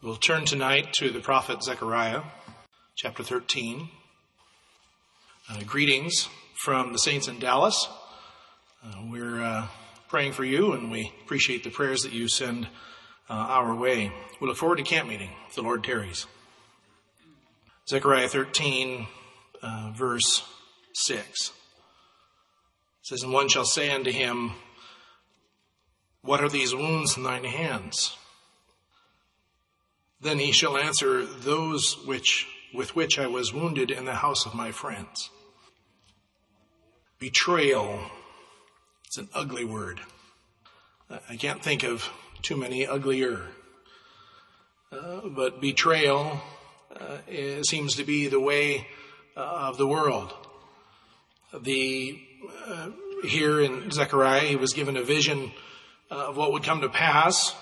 We'll turn tonight to the prophet Zechariah, chapter 13. Uh, greetings from the saints in Dallas. Uh, we're uh, praying for you and we appreciate the prayers that you send uh, our way. We look forward to camp meeting if the Lord tarries. Zechariah 13, uh, verse 6 says, And one shall say unto him, What are these wounds in thine hands? Then he shall answer, Those which with which I was wounded in the house of my friends. Betrayal. It's an ugly word. I can't think of too many uglier. Uh, but betrayal uh, seems to be the way uh, of the world. The uh, here in Zechariah, he was given a vision of what would come to pass,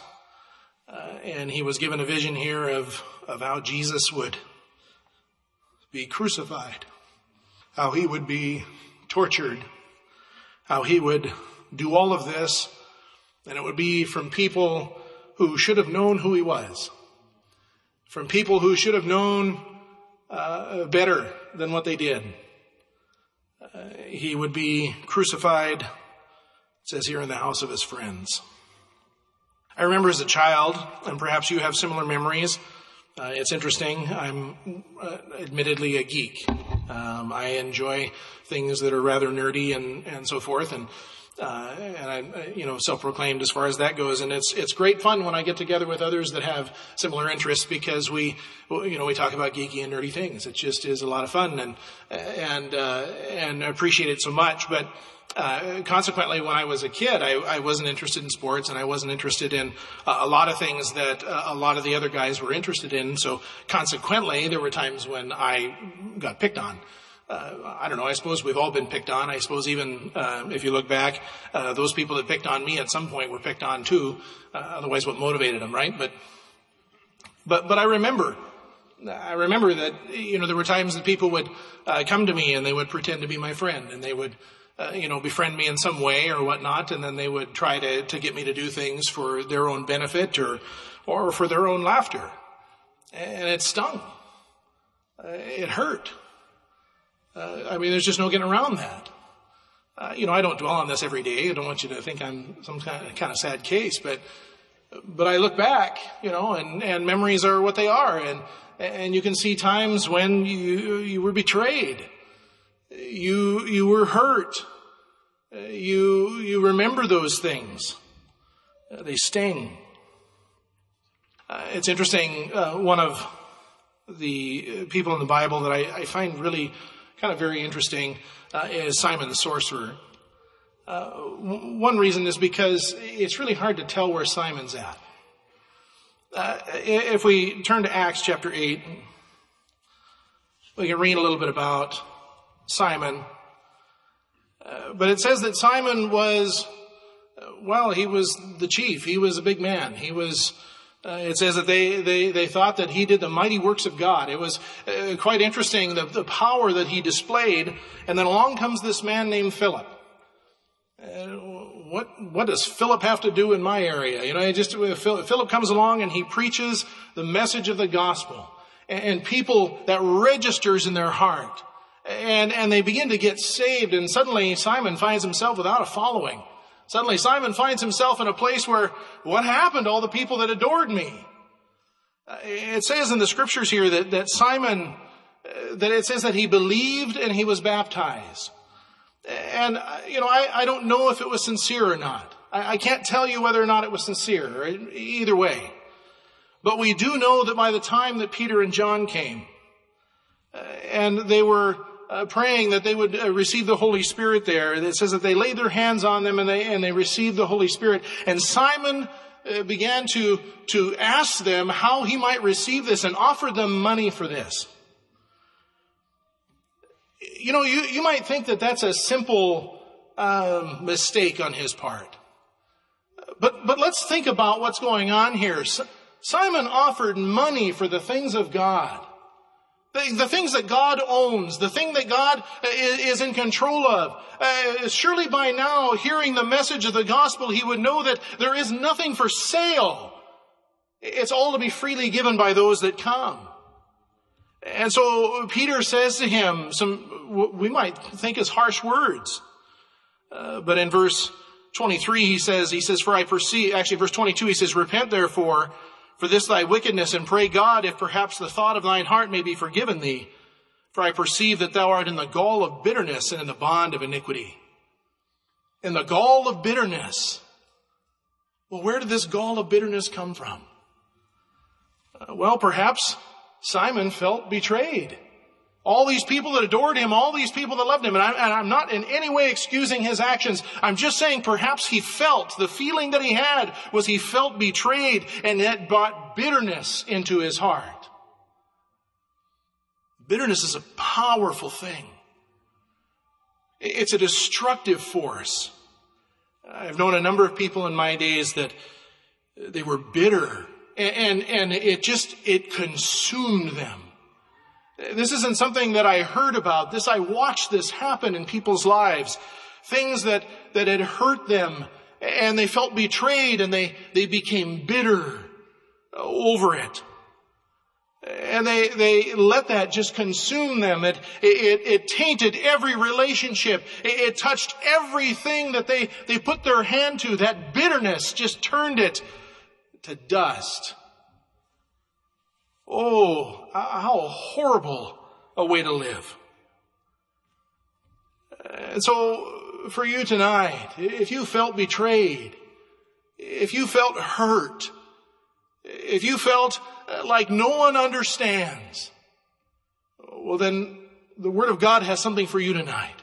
uh, and he was given a vision here of of how Jesus would be crucified, how he would be tortured, how he would do all of this, and it would be from people who should have known who he was, from people who should have known uh, better than what they did. Uh, he would be crucified, says here, in the house of his friends. I remember as a child, and perhaps you have similar memories. Uh, it's interesting. I'm uh, admittedly a geek. Um, I enjoy things that are rather nerdy and, and so forth. And uh, and I'm, you know, self-proclaimed as far as that goes. And it's it's great fun when I get together with others that have similar interests because we, you know, we talk about geeky and nerdy things. It just is a lot of fun and and uh, and I appreciate it so much. But uh, consequently, when I was a kid, I, I, wasn't interested in sports and I wasn't interested in uh, a lot of things that uh, a lot of the other guys were interested in. So consequently, there were times when I got picked on uh, I don't know, I suppose we've all been picked on. I suppose even uh, if you look back, those people that picked on me at some point were picked on too. Otherwise, what motivated them, right? But, but, but I remember, I remember that, you know, there were times that people would uh, come to me and they would pretend to be my friend and they would, uh, you know, befriend me in some way or whatnot, and then they would try to, to get me to do things for their own benefit or, or for their own laughter. And it stung. it hurt. Uh, I mean, there's just no getting around that. Uh, you know, I don't dwell on this every day. I don't want you to think I'm some kind of, kind of sad case, but but I look back, you know, and, and memories are what they are, and and you can see times when you you were betrayed, you you were hurt, you you remember those things. Uh, they sting. Uh, it's interesting. Uh, one of the people in the Bible that I, I find really kind of very interesting uh, is Simon the sorcerer. Uh, one reason is because it's really hard to tell where Simon's at. Uh, if we turn to Acts chapter 8, we can read a little bit about Simon. Uh, but it says that Simon was, uh, well, he was the chief. He was a big man. He was uh, it says that they, they, they thought that he did the mighty works of God. It was uh, quite interesting, the, the power that he displayed. And then along comes this man named Philip. Uh, what, what does Philip have to do in my area? You know, just, uh, Philip comes along and he preaches the message of the gospel. And, and people, that registers in their heart. And, and they begin to get saved and suddenly Simon finds himself without a following. Suddenly Simon finds himself in a place where, what happened to all the people that adored me? Uh, it says in the scriptures here that, that Simon, uh, that it says that he believed and he was baptized. And, uh, you know, I, I don't know if it was sincere or not. I, I can't tell you whether or not it was sincere, either way. But we do know that by the time that Peter and John came, and they were uh, praying that they would uh, receive the Holy Spirit there. It says that they laid their hands on them and they, and they received the Holy Spirit. And Simon uh, began to, to ask them how he might receive this and offered them money for this. You know, you, you might think that that's a simple um, mistake on his part. But, but let's think about what's going on here. Simon offered money for the things of God. The, the, things that God owns, the thing that God is in control of. Uh, surely by now, hearing the message of the gospel, he would know that there is nothing for sale It's all to be freely given by those that come. And so Peter says to him some, we might think as harsh words. Uh, but in verse 23, he says, he says, for I perceive, actually verse 22, he says, repent therefore for this thy wickedness and pray God if perhaps the thought of thine heart may be forgiven thee. For I perceive that thou art in the gall of bitterness and in the bond of iniquity. In the gall of bitterness. Well, where did this gall of bitterness come from? Uh, well, perhaps Simon felt betrayed. All these people that adored him, all these people that loved him, and, I, am not in any way excusing his actions. I'm just saying perhaps he felt, the feeling that he had was he felt betrayed and that brought bitterness into his heart. Bitterness is a powerful thing. It's a destructive force. I've known a number of people in my days that they were bitter and, and, and it just, it consumed them. This isn't something that I heard about. This, I watched this happen in people's lives. Things that, that had hurt them and they felt betrayed and they, they became bitter over it. And they, they let that just consume them. It, it, it tainted every relationship. It, it touched everything that they, they put their hand to. That bitterness just turned it to dust. Oh, how horrible a way to live. And so, for you tonight, if you felt betrayed, if you felt hurt, if you felt uh, like no one understands, well then the Word of God has something for you tonight.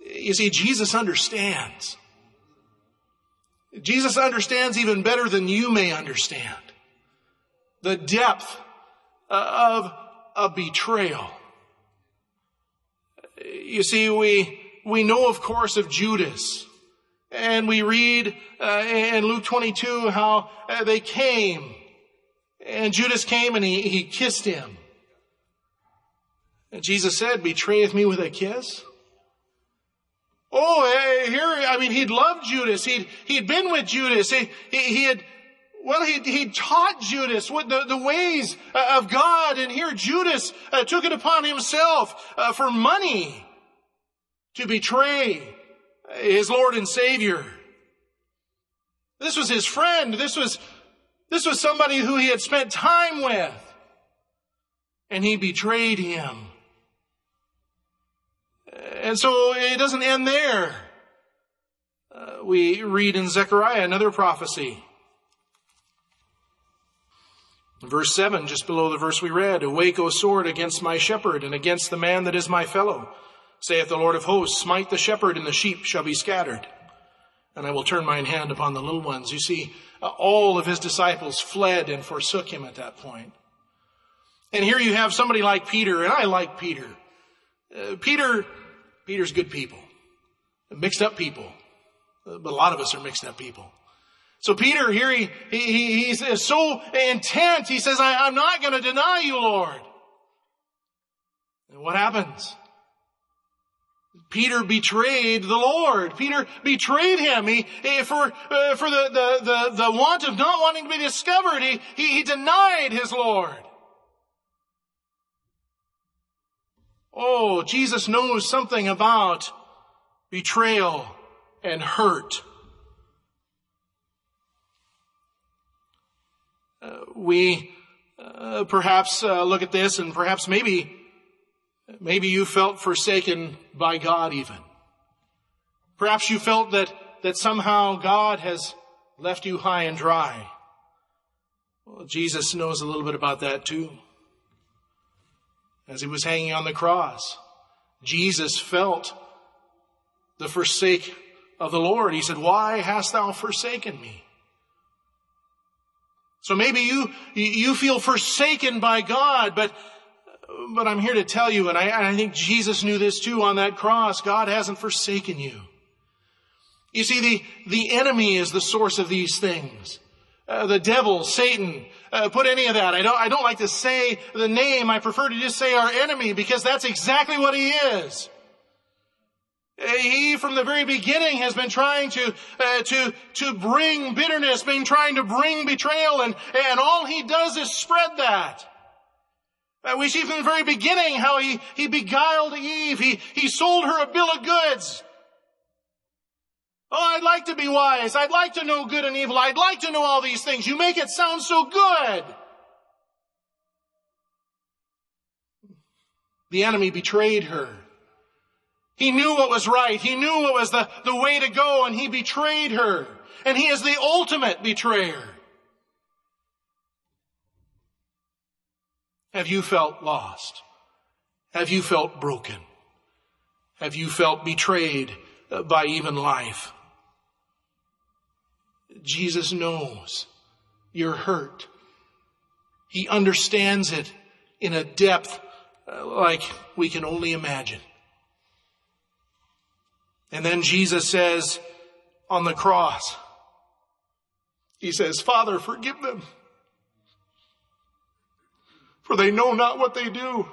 You see, Jesus understands. Jesus understands even better than you may understand the depth of a betrayal. You see, we, we know, of course, of Judas. And we read uh, in Luke 22 how uh, they came. And Judas came and he, he kissed him. And Jesus said, betrayeth me with a kiss? Oh, hey, here, I mean, he'd loved Judas. He'd, he'd been with Judas. He, he, he had, well, he, he taught Judas what the, the ways uh, of God. And here Judas uh, took it upon himself uh, for money to betray his Lord and Savior. This was his friend. This was, this was somebody who he had spent time with. And he betrayed him. And so it doesn't end there. Uh, we read in Zechariah another prophecy. Verse 7, just below the verse we read, Awake, O sword, against my shepherd, and against the man that is my fellow. Saith the Lord of hosts, Smite the shepherd, and the sheep shall be scattered. And I will turn mine hand upon the little ones. You see, all of his disciples fled and forsook him at that point. And here you have somebody like Peter, and I like Peter. Uh, Peter Peter's good people, mixed up people. But a lot of us are mixed up people. So Peter here, he, he, he's so intent. He says, I, am not going to deny you, Lord. And what happens? Peter betrayed the Lord. Peter betrayed him. He, he for, uh, for the, the, the, the want of not wanting to be discovered, he, he, he denied his Lord. Oh, Jesus knows something about betrayal and hurt. We uh, perhaps uh, look at this and perhaps maybe, maybe you felt forsaken by God even. Perhaps you felt that, that somehow God has left you high and dry. Well, Jesus knows a little bit about that too as he was hanging on the cross. Jesus felt the forsake of the Lord. He said, why hast thou forsaken me? So maybe you, you feel forsaken by God, but, but I'm here to tell you, and I, I think Jesus knew this too on that cross, God hasn't forsaken you. You see, the, the enemy is the source of these things. Uh, the devil, Satan, uh, put any of that. I don't, I don't like to say the name. I prefer to just say our enemy because that's exactly what he is. He, from the very beginning, has been trying to uh, to to bring bitterness, been trying to bring betrayal, and and all he does is spread that. Uh, we see from the very beginning how he he beguiled Eve. He he sold her a bill of goods. Oh, I'd like to be wise. I'd like to know good and evil. I'd like to know all these things. You make it sound so good. The enemy betrayed her. He knew what was right. He knew what was the, the way to go and he betrayed her. And he is the ultimate betrayer. Have you felt lost? Have you felt broken? Have you felt betrayed uh, by even life? Jesus knows you're hurt. He understands it in a depth uh, like we can only imagine. And then Jesus says on the cross, He says, Father, forgive them. For they know not what they do.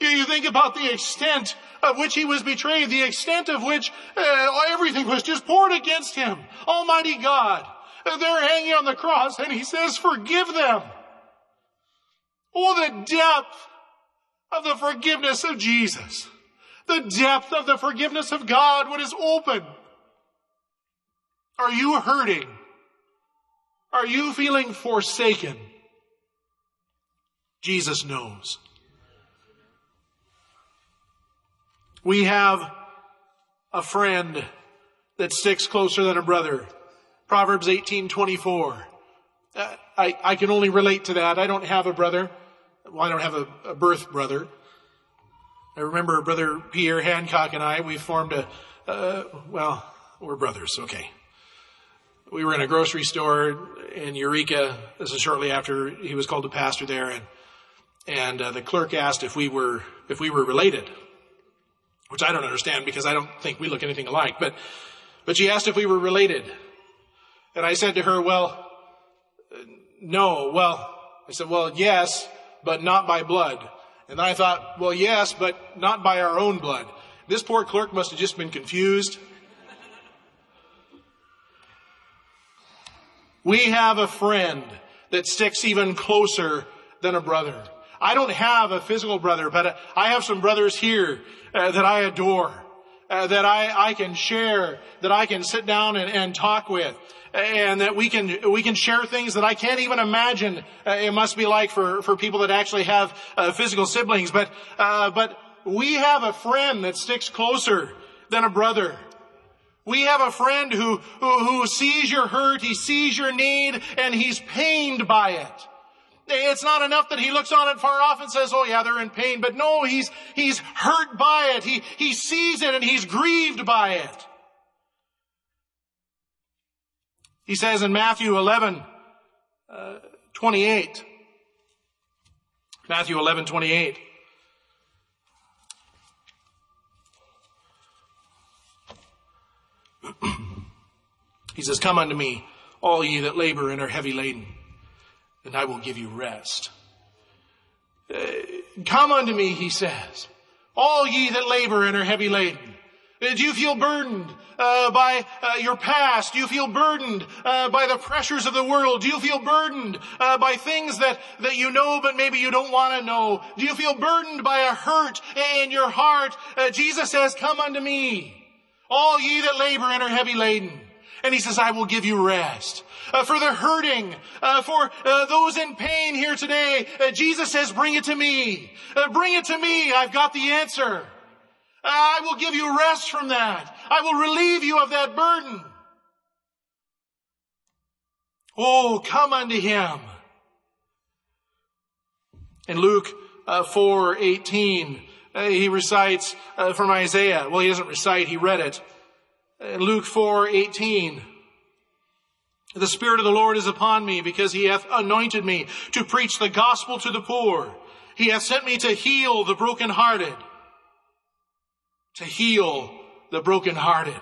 You think about the extent of which he was betrayed, the extent of which uh, everything was just poured against him. Almighty God. Uh, they're hanging on the cross and he says, forgive them. Oh, the depth of the forgiveness of Jesus. The depth of the forgiveness of God when it's open. Are you hurting? Are you feeling forsaken? Jesus knows. We have a friend that sticks closer than a brother. Proverbs 18:24. Uh, I, I can only relate to that. I don't have a brother. Well, I don't have a, a birth brother. I remember Brother Pierre Hancock and I, we formed a, uh, well, we're brothers, okay. We were in a grocery store in Eureka. This is shortly after he was called to pastor there, and and uh, the clerk asked if we were if we were related, which I don't understand because I don't think we look anything alike. But but she asked if we were related, and I said to her, "Well, no." Well, I said, "Well, yes, but not by blood." And I thought, well, yes, but not by our own blood. This poor clerk must have just been confused. We have a friend that sticks even closer than a brother. I don't have a physical brother, but I have some brothers here uh, that I adore, uh, that I, I can share, that I can sit down and, and talk with and that we can we can share things that I can't even imagine uh, it must be like for for people that actually have uh, physical siblings. But uh, but we have a friend that sticks closer than a brother. We have a friend who, who who sees your hurt, he sees your need, and he's pained by it. It's not enough that he looks on it far off and says, oh yeah, they're in pain. But no, he's, he's hurt by it. He, he sees it and he's grieved by it. He says in Matthew 11, uh, 28, Matthew 11, 28, he says, Come unto me, all ye that labor and are heavy laden, and I will give you rest. Uh, come unto me, he says, all ye that labor and are heavy laden. Uh, do you feel burdened uh, by uh, your past? Do you feel burdened uh, by the pressures of the world? Do you feel burdened uh, by things that, that you know but maybe you don't want to know? Do you feel burdened by a hurt in your heart? Jesus says, come unto me, all ye that labor and are heavy laden. And he says, I will give you rest. Uh, for the hurting, uh, for uh, those in pain here today, Jesus says, bring it to me. bring it to me. I've got the answer. I will give you rest from that. I will relieve you of that burden. Oh, come unto him. In Luke uh, 4, 18, uh, he recites uh, from Isaiah. Well, he doesn't recite, he read it. In Luke 4, 18, the Spirit of the Lord is upon me because he hath anointed me to preach the gospel to the poor. He hath sent me to heal the brokenhearted to heal the brokenhearted,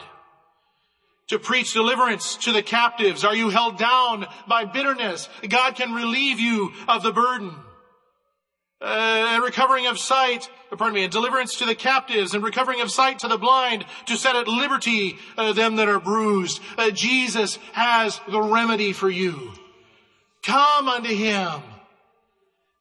to preach deliverance to the captives. Are you held down by bitterness? God can relieve you of the burden. uh, and recovering of sight, uh, pardon me, and deliverance to the captives, and recovering of sight to the blind, to set at liberty uh, them that are bruised. Uh, Jesus has the remedy for you. Come unto Him,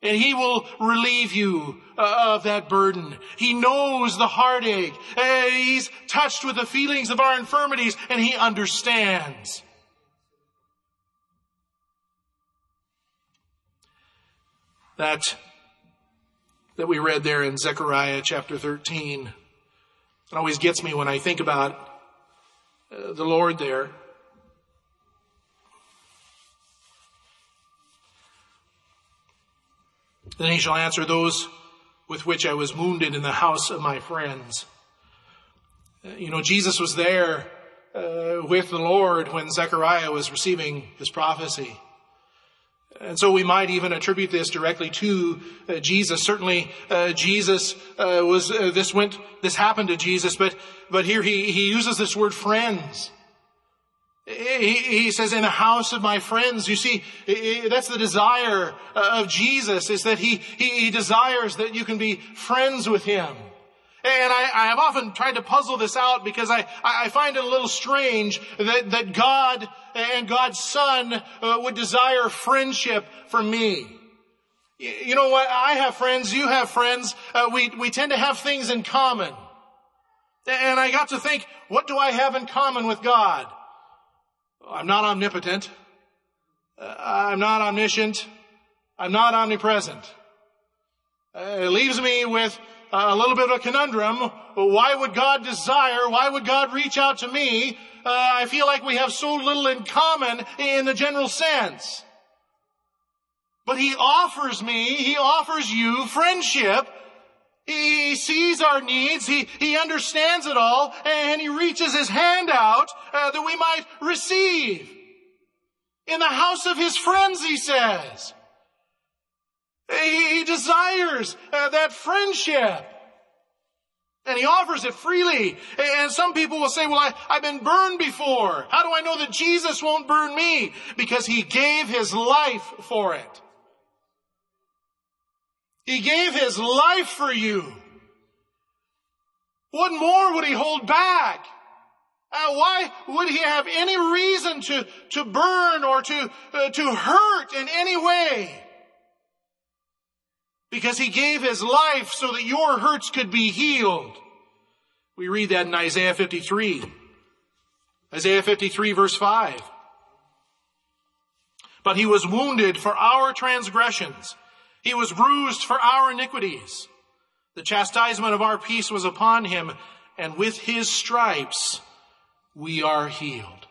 and He will relieve you uh, of that burden. He knows the heartache. Uh, he's touched with the feelings of our infirmities, and He understands. That that we read there in Zechariah chapter 13. It always gets me when I think about uh, the Lord there. Then he shall answer those with which I was wounded in the house of my friends. Uh, you know, Jesus was there uh, with the Lord when Zechariah was receiving his prophecy. And so we might even attribute this directly to uh, Jesus. Certainly, uh, Jesus uh, was uh, this went this happened to Jesus, but but here he he uses this word friends. He, he says, "In the house of my friends." You see, that's the desire uh, of Jesus is that he, he he desires that you can be friends with him. And I, I, have often tried to puzzle this out because I, I find it a little strange that, that God and God's Son uh, would desire friendship from me. You know what? I have friends, you have friends. Uh, we, we tend to have things in common. And I got to think, what do I have in common with God? I'm not omnipotent. Uh, I'm not omniscient. I'm not omnipresent. Uh, it leaves me with a little bit of a conundrum. Why would God desire? Why would God reach out to me? Uh, I feel like we have so little in common in the general sense. But He offers me, He offers you friendship. He sees our needs. He, he understands it all and he reaches his hand out uh, that we might receive. In the house of his friends, he says. He desires uh, that friendship. And he offers it freely. And some people will say, well, I, I've been burned before. How do I know that Jesus won't burn me? Because he gave his life for it. He gave his life for you. What more would he hold back? Uh, why would he have any reason to, to burn or to, uh, to hurt in any way? Because he gave his life so that your hurts could be healed. We read that in Isaiah 53. Isaiah 53 verse 5. But he was wounded for our transgressions. He was bruised for our iniquities. The chastisement of our peace was upon him, and with his stripes we are healed.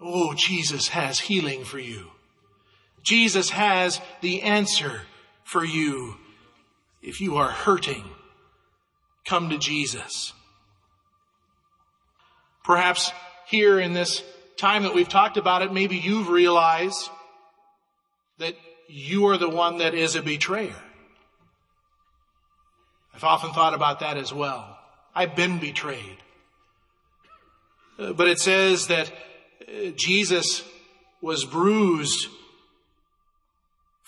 Oh, Jesus has healing for you. Jesus has the answer for you. If you are hurting, come to Jesus. Perhaps here in this time that we've talked about it, maybe you've realized that you are the one that is a betrayer. I've often thought about that as well. I've been betrayed. Uh, but it says that uh, Jesus was bruised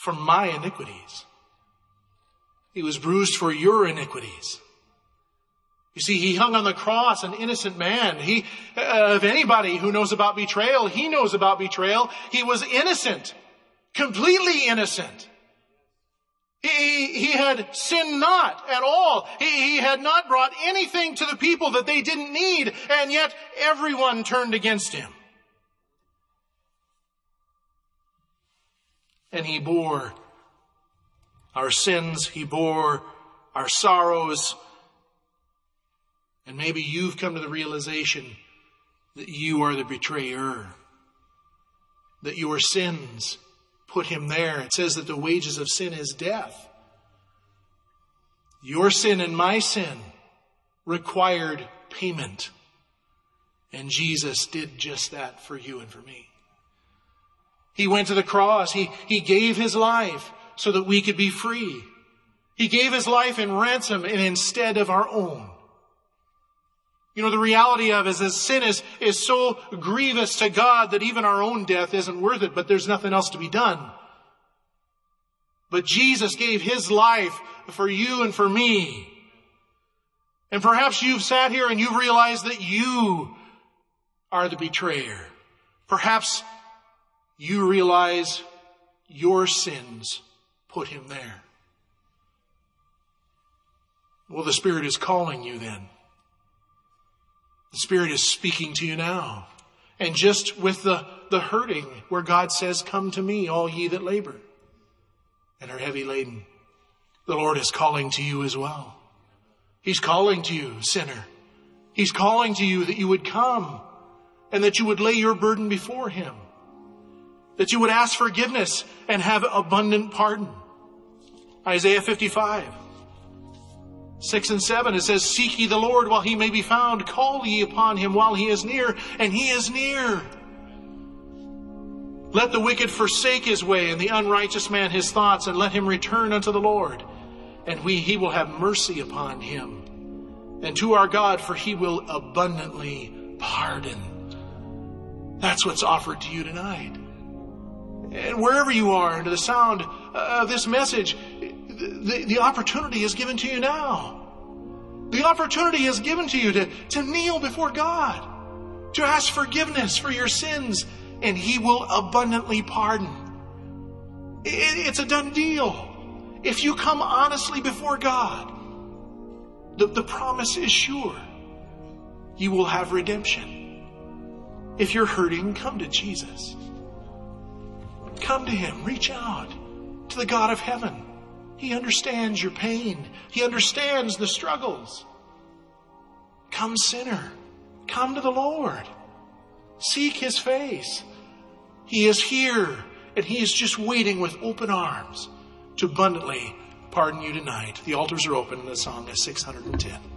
for my iniquities. He was bruised for your iniquities. You see, he hung on the cross, an innocent man. He, uh, of anybody who knows about betrayal, he knows about betrayal. He was innocent, completely innocent. He, he had sinned not at all. He, he had not brought anything to the people that they didn't need, and yet everyone turned against him. And he bore our sins, he bore our sorrows. And maybe you've come to the realization that you are the betrayer, that your sins put him there. It says that the wages of sin is death. Your sin and my sin required payment. And Jesus did just that for you and for me. He went to the cross. He, he gave his life so that we could be free. He gave his life in ransom and instead of our own. You know, the reality of is that sin is, is so grievous to God that even our own death isn't worth it, but there's nothing else to be done. But Jesus gave his life for you and for me. And perhaps you've sat here and you've realized that you are the betrayer. Perhaps you realize your sins put him there. Well, the Spirit is calling you then. The Spirit is speaking to you now. And just with the, the hurting where God says, come to me, all ye that labor and are heavy laden. The Lord is calling to you as well. He's calling to you, sinner. He's calling to you that you would come and that you would lay your burden before Him. That you would ask forgiveness and have abundant pardon. Isaiah 55. 6 and 7, it says, Seek ye the Lord while he may be found. Call ye upon him while he is near. And he is near. Let the wicked forsake his way and the unrighteous man his thoughts and let him return unto the Lord. And we, he will have mercy upon him. And to our God, for he will abundantly pardon. That's what's offered to you tonight. And wherever you are, under the sound uh, of this message, the, the opportunity is given to you now. The opportunity is given to you to, to kneel before God, to ask forgiveness for your sins, and He will abundantly pardon. It, it's a done deal. If you come honestly before God, the, the promise is sure. You will have redemption. If you're hurting, come to Jesus. Come to Him. Reach out to the God of heaven. He understands your pain. He understands the struggles. Come, sinner. Come to the Lord. Seek His face. He is here and He is just waiting with open arms to abundantly pardon you tonight. The altars are open and the song is 610.